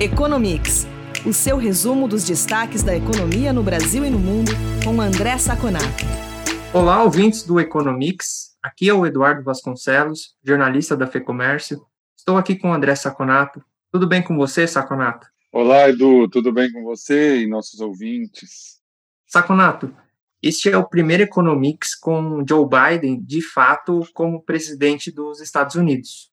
Economics, o seu resumo dos destaques da economia no Brasil e no mundo, com André Saconato. Olá, ouvintes do Economics. Aqui é o Eduardo Vasconcelos, jornalista da FEComércio. Estou aqui com o André Saconato. Tudo bem com você, Saconato? Olá, Edu. Tudo bem com você e nossos ouvintes? Saconato, este é o primeiro Economics com Joe Biden, de fato, como presidente dos Estados Unidos.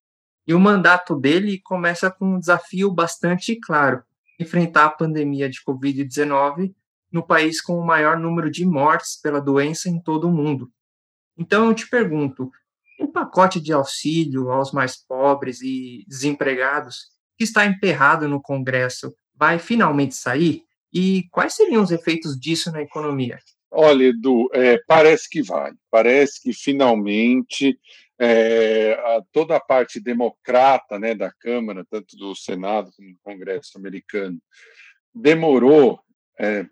E o mandato dele começa com um desafio bastante claro: enfrentar a pandemia de Covid-19 no país com o maior número de mortes pela doença em todo o mundo. Então eu te pergunto: o pacote de auxílio aos mais pobres e desempregados que está emperrado no Congresso vai finalmente sair? E quais seriam os efeitos disso na economia? Olha, Edu, é, parece que vai. Parece que finalmente é, a, toda a parte democrata né, da Câmara, tanto do Senado como do Congresso americano, demorou é,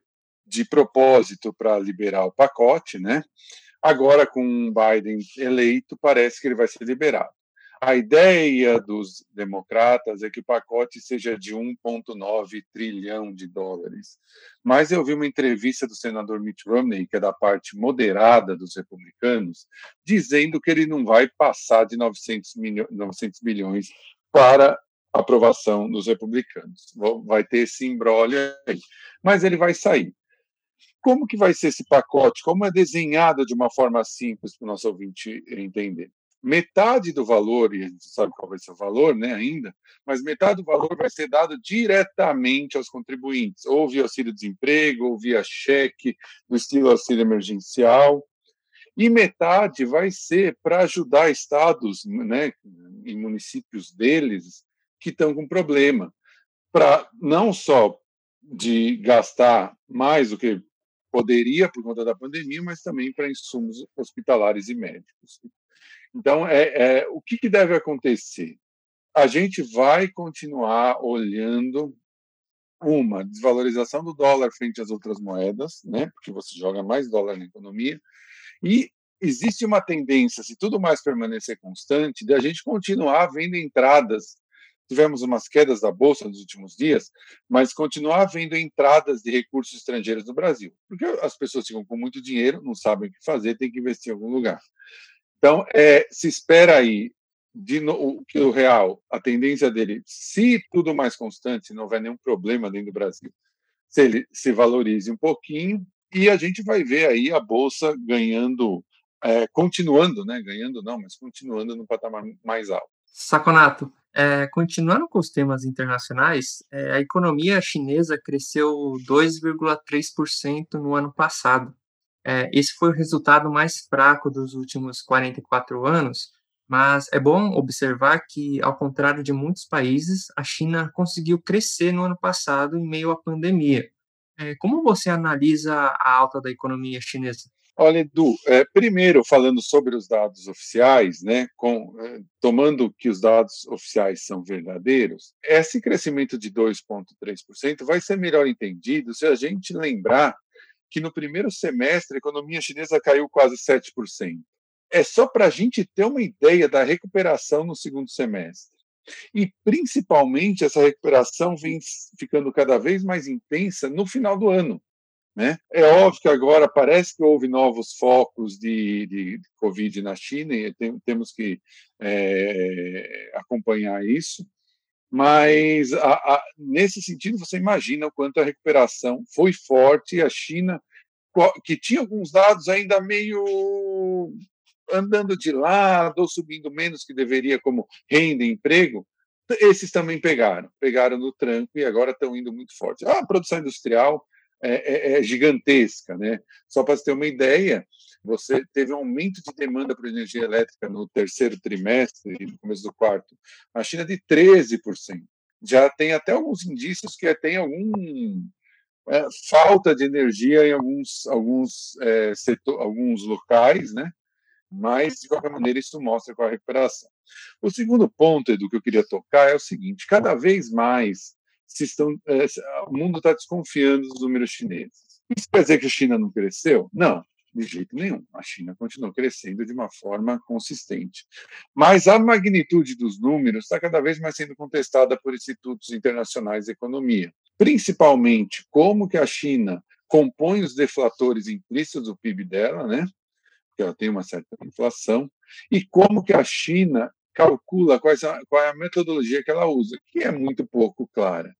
de propósito para liberar o pacote, né? Agora, com Biden eleito, parece que ele vai ser liberado. A ideia dos democratas é que o pacote seja de 1,9 trilhão de dólares. Mas eu vi uma entrevista do senador Mitt Romney, que é da parte moderada dos republicanos, dizendo que ele não vai passar de 900, milho 900 milhões para aprovação dos republicanos. Vai ter esse embrólio aí. Mas ele vai sair. Como que vai ser esse pacote? Como é desenhado de uma forma simples para o nosso ouvinte entender? Metade do valor, e a gente sabe qual vai ser o valor né, ainda, mas metade do valor vai ser dado diretamente aos contribuintes, ou via auxílio-desemprego, ou via cheque, do estilo auxílio emergencial, e metade vai ser para ajudar estados né, e municípios deles que estão com problema, para não só de gastar mais do que poderia por conta da pandemia, mas também para insumos hospitalares e médicos. Então, é, é o que, que deve acontecer? A gente vai continuar olhando uma desvalorização do dólar frente às outras moedas, né? Porque você joga mais dólar na economia e existe uma tendência, se tudo mais permanecer constante, de a gente continuar vendo entradas. Tivemos umas quedas da bolsa nos últimos dias, mas continuar vendo entradas de recursos estrangeiros no Brasil, porque as pessoas ficam com muito dinheiro, não sabem o que fazer, tem que investir em algum lugar. Então, é, se espera aí de no, que o real, a tendência dele, se tudo mais constante, se não houver nenhum problema dentro do Brasil, se ele se valorize um pouquinho e a gente vai ver aí a bolsa ganhando, é, continuando, né? Ganhando não, mas continuando no patamar mais alto. Saconato, é, continuando com os temas internacionais, é, a economia chinesa cresceu 2,3% no ano passado, é, esse foi o resultado mais fraco dos últimos 44 anos, mas é bom observar que, ao contrário de muitos países, a China conseguiu crescer no ano passado em meio à pandemia. É, como você analisa a alta da economia chinesa? Olha, Edu, é, primeiro falando sobre os dados oficiais, né, com, é, tomando que os dados oficiais são verdadeiros, esse crescimento de 2,3% vai ser melhor entendido se a gente lembrar que no primeiro semestre a economia chinesa caiu quase 7%. É só para a gente ter uma ideia da recuperação no segundo semestre. E, principalmente, essa recuperação vem ficando cada vez mais intensa no final do ano. Né? É óbvio que agora parece que houve novos focos de, de, Covid na China e tem, temos que é, acompanhar isso, mas a, a, nesse sentido, você imagina o quanto a recuperação foi forte. A China, que tinha alguns dados ainda meio andando de lado ou subindo menos que deveria, como renda e emprego, esses também pegaram, pegaram no tranco e agora estão indo muito forte. A produção industrial é, é, é gigantesca, né? Só para você ter uma ideia, você teve um aumento de demanda por energia elétrica no terceiro trimestre e no começo do quarto, na China de 13%. Já tem até alguns indícios que tem algum é, falta de energia em alguns alguns é, setor, alguns locais, né? Mas de qualquer maneira isso mostra qual a recuperação. O segundo ponto Edu, que eu queria tocar é o seguinte: cada vez mais se estão, é, o mundo está desconfiando dos números chineses. Isso quer dizer que a China não cresceu? Não De jeito nenhum. A China continua crescendo de uma forma consistente. Mas a magnitude dos números está cada vez mais sendo contestada por institutos internacionais de economia. Principalmente como que a China compõe os deflatores implícitos do PIB dela, né? Porque ela tem uma certa inflação, e como que a China calcula qual é a metodologia que ela usa, que é muito pouco clara.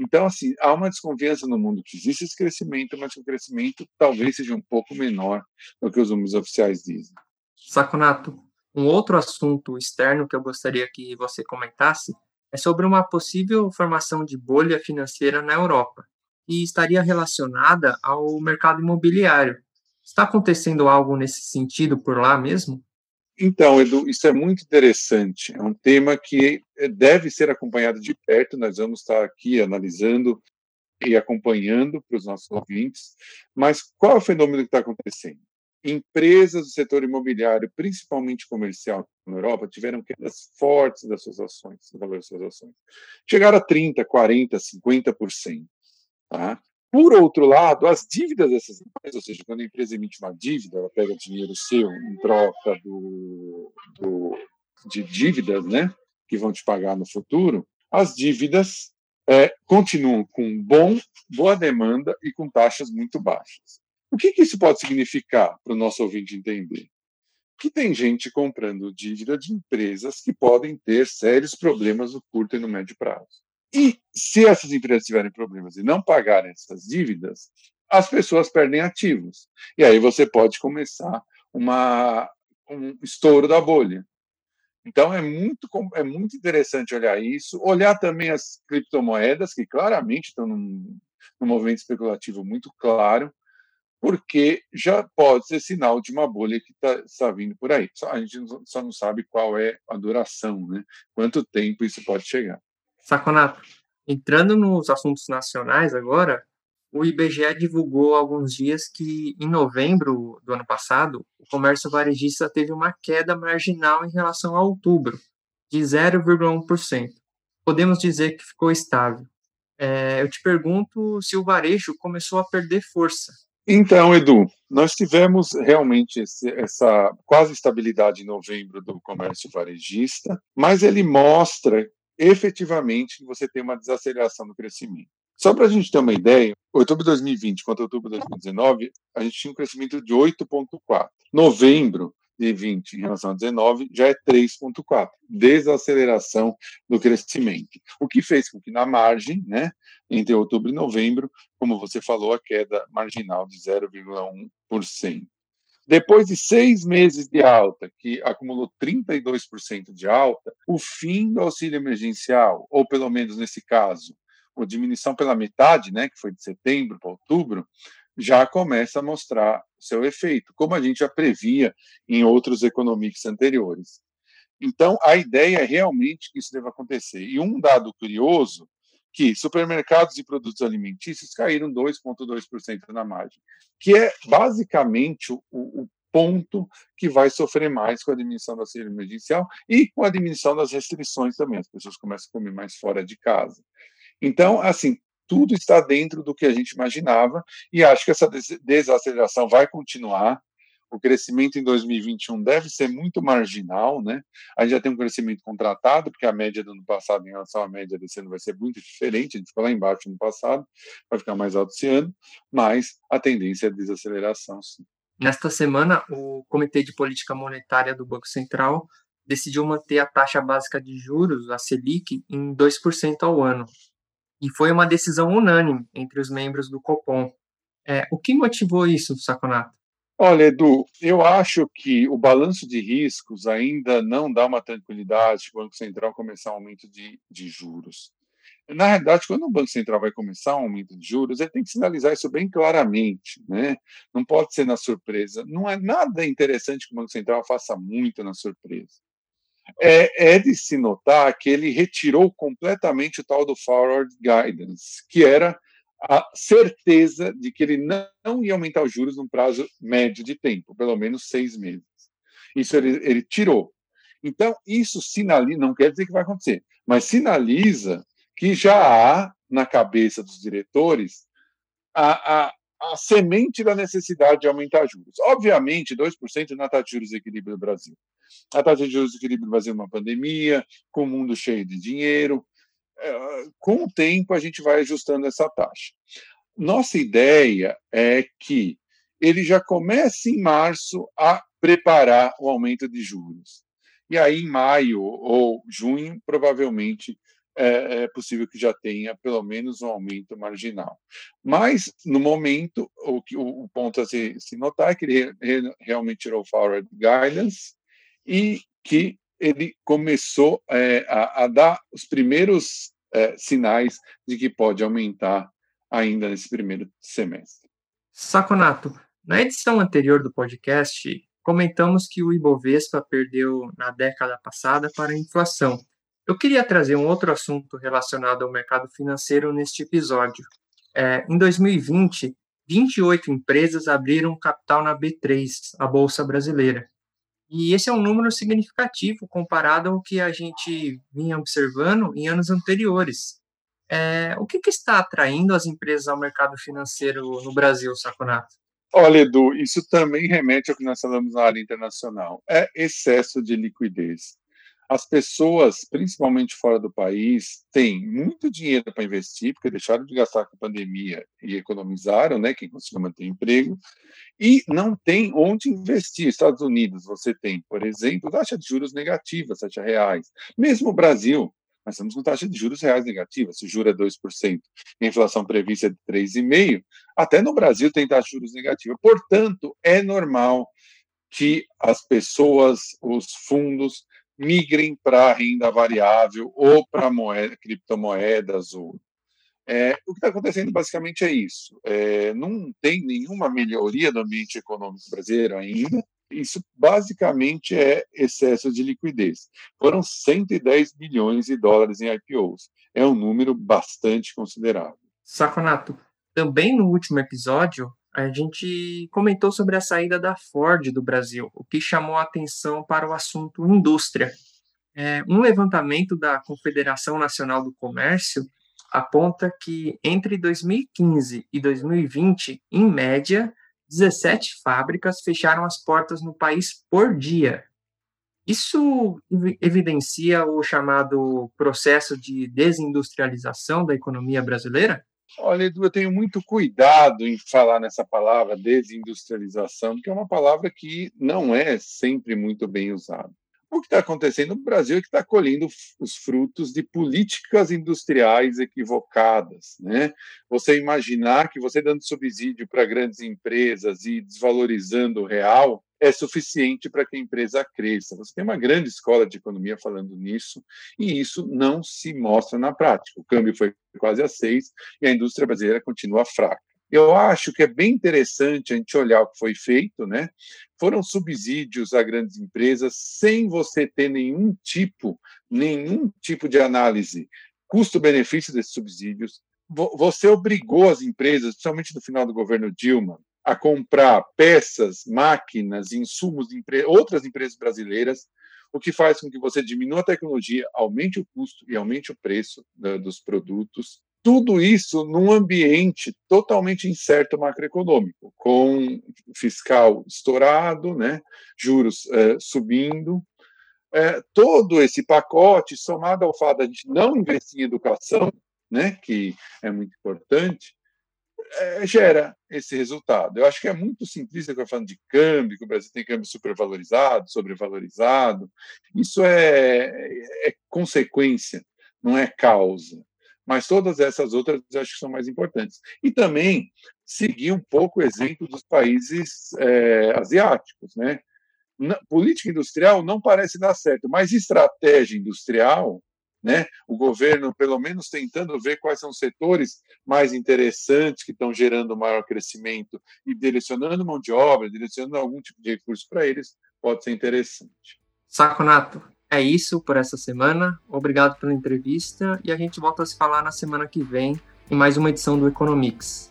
Então, assim, há uma desconfiança no mundo que existe esse crescimento, mas que o crescimento talvez seja um pouco menor do que os números oficiais dizem. Saconato, um outro assunto externo que eu gostaria que você comentasse é sobre uma possível formação de bolha financeira na Europa, e estaria relacionada ao mercado imobiliário. Está acontecendo algo nesse sentido por lá mesmo? Então, Edu, isso é muito interessante. É um tema que eh, deve ser acompanhado de perto. Nós vamos estar aqui analisando e acompanhando para os nossos ouvintes. Mas qual é o fenômeno que está acontecendo? Empresas do setor imobiliário, principalmente comercial na Europa, tiveram quedas fortes das suas ações, do valor das suas ações. Chegaram a 30%, 40%, 50%. Tá? Por outro lado, as dívidas dessas empresas, ou seja, quando a empresa emite uma dívida, ela pega dinheiro seu em troca do, do, de dívidas, né, que vão te pagar no futuro, as dívidas é, continuam com bom, boa demanda e com taxas muito baixas. O que, que isso pode significar para o nosso ouvinte entender? Que tem gente comprando dívida de empresas que podem ter sérios problemas no curto e no médio prazo. E se essas empresas tiverem problemas e não pagarem essas dívidas, as pessoas perdem ativos. E aí você pode começar uma, um estouro da bolha. Então é muito, é muito interessante olhar isso, olhar também as criptomoedas, que claramente estão num, num movimento especulativo muito claro, porque já pode ser sinal de uma bolha que tá, está vindo por aí. Só, a gente só não sabe qual é a duração, né? quanto tempo isso pode chegar. Saconato, entrando nos assuntos nacionais agora, o IBGE divulgou há alguns dias que, em novembro do ano passado, o comércio varejista teve uma queda marginal em relação a outubro, de 0,1%. Podemos dizer que ficou estável. É, eu te pergunto se o varejo começou a perder força. Então, Edu, nós tivemos realmente esse, essa quase estabilidade em novembro do comércio varejista, mas ele mostra efetivamente você tem uma desaceleração no crescimento. Só para a gente ter uma ideia, outubro de 2020 contra outubro de 2019, a gente tinha um crescimento de 8,4. Novembro de 20 em relação a 19 já é 3,4. Desaceleração do crescimento. O que fez com que na margem, né, entre outubro e novembro, como você falou, a queda marginal de 0,1%. Depois de seis meses de alta, que acumulou 32% de alta, o fim do auxílio emergencial, ou pelo menos nesse caso, a diminuição pela metade, né, que foi de setembro para outubro, já começa a mostrar seu efeito, como a gente já previa em outros economics anteriores. Então, a ideia é realmente que isso deva acontecer. E um dado curioso que supermercados e produtos alimentícios caíram 2,2% na margem, que é basicamente o, o, ponto que vai sofrer mais com a diminuição da auxílio emergencial e com a diminuição das restrições também. As pessoas começam a comer mais fora de casa. Então, assim, tudo está dentro do que a gente imaginava e acho que essa desaceleração vai continuar o crescimento em 2021 deve ser muito marginal, né? A gente já tem um crescimento contratado, porque a média do ano passado em relação à média desse ano vai ser muito diferente, a gente ficou lá embaixo no passado, vai ficar mais alto esse ano, mas a tendência é desaceleração, sim. Nesta semana, o Comitê de Política Monetária do Banco Central decidiu manter a taxa básica de juros, a Selic, em 2% ao ano. E foi uma decisão unânime entre os membros do Copom. É, o que motivou isso, Saconato? Olha, Edu, eu acho que o balanço de riscos ainda não dá uma tranquilidade para o Banco Central começar um aumento de, de juros. Na realidade, quando o Banco Central vai começar um aumento de juros, ele tem que sinalizar isso bem claramente, né? Não pode ser na surpresa. Não é nada interessante que o Banco Central faça muito na surpresa. É, é de se notar que ele retirou completamente o tal do forward guidance, que era a certeza de que ele não ia aumentar os juros num prazo médio de tempo, pelo menos seis meses. Isso ele, ele tirou. Então, isso sinaliza, não quer dizer que vai acontecer, mas sinaliza que já há na cabeça dos diretores a, a, a semente da necessidade de aumentar juros. Obviamente, 2% na taxa de juros de equilíbrio do Brasil. A taxa de juros de equilíbrio do Brasil é uma pandemia, com o mundo cheio de dinheiro. É, com o tempo, a gente vai ajustando essa taxa. Nossa ideia é que ele já comece em março a preparar o aumento de juros. E aí, em maio ou junho, provavelmente é, é, possível que já tenha pelo menos um aumento marginal. Mas, no momento, o, que, o, ponto a se, se notar é que ele re, realmente tirou o forward guidance e que ele começou é, a, a, dar os primeiros é, sinais de que pode aumentar ainda nesse primeiro semestre. Saconato, na edição anterior do podcast, comentamos que o Ibovespa perdeu na década passada para a inflação. Eu queria trazer um outro assunto relacionado ao mercado financeiro neste episódio. É, em 2020, 28 empresas abriram capital na B3, a Bolsa Brasileira. E esse é um número significativo comparado ao que a gente vinha observando em anos anteriores. É, o que, que, está atraindo as empresas ao mercado financeiro no Brasil, Saconato? Olha, Edu, isso também remete ao que nós falamos na área internacional. É excesso de liquidez. As pessoas, principalmente fora do país, têm muito dinheiro para investir, porque deixaram de gastar com a pandemia e economizaram, né? Quem conseguiu manter emprego, e não tem onde investir. Estados Unidos, você tem, por exemplo, taxa de juros negativa, taxa reais. Mesmo o Brasil, nós estamos com taxa de juros reais negativa, se juro é 2%, a inflação prevista é de 3,5%, até no Brasil tem taxa de juros negativa. Portanto, é normal que as pessoas, os fundos, migrem para renda variável ou para criptomoedas. Ou, é, o que está acontecendo basicamente é isso. É, não tem nenhuma melhoria do ambiente econômico brasileiro ainda, isso basicamente é excesso de liquidez. Foram 110 bilhões de dólares em IPOs. É um número bastante considerável. Saconato, também no último episódio, a gente comentou sobre a saída da Ford do Brasil, o que chamou a atenção para o assunto indústria. É, um levantamento da Confederação Nacional do Comércio aponta que entre 2015 e 2020, em média, 17 fábricas fecharam as portas no país por dia. Isso evidencia o chamado processo de desindustrialização da economia brasileira? Olha, Edu, eu tenho muito cuidado em falar nessa palavra desindustrialização, porque é uma palavra que não é sempre muito bem usada. O que está acontecendo no Brasil é que está colhendo os frutos de políticas industriais equivocadas. Né? Você imaginar que você dando subsídio para grandes empresas e desvalorizando o real é suficiente para que a empresa cresça. Você tem uma grande escola de economia falando nisso, e isso não se mostra na prática. O câmbio foi quase a seis e a indústria brasileira continua fraca. Eu acho que é bem interessante a gente olhar o que foi feito, né? Foram subsídios a grandes empresas sem você ter nenhum tipo, nenhum tipo de análise custo-benefício desses subsídios. Você obrigou as empresas, principalmente no final do governo Dilma, a comprar peças, máquinas, insumos de outras empresas brasileiras, o que faz com que você diminua a tecnologia, aumente o custo e aumente o preço dos produtos tudo isso num ambiente totalmente incerto macroeconômico, com fiscal estourado, né, juros é, subindo. É, todo esse pacote, somado ao fato de a gente não investir em educação, né, que é muito importante, é, gera esse resultado. Eu acho que é muito simplista que eu falando de câmbio, que o Brasil tem câmbio supervalorizado, sobrevalorizado. Isso é, é consequência, não é causa mas todas essas outras acho que são mais importantes. E também seguir um pouco o exemplo dos países é, asiáticos. Né? Na, política industrial não parece dar certo, mas estratégia industrial, né? o governo, pelo menos, tentando ver quais são os setores mais interessantes que estão gerando maior crescimento e direcionando mão de obra, direcionando algum tipo de recurso para eles, pode ser interessante. Saconato, é isso por essa semana. Obrigado pela entrevista e a gente volta a se falar na semana que vem em mais uma edição do Economics.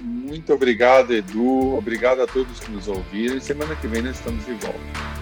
Muito obrigado, Edu. Obrigado a todos que nos ouviram. E semana que vem nós estamos de volta.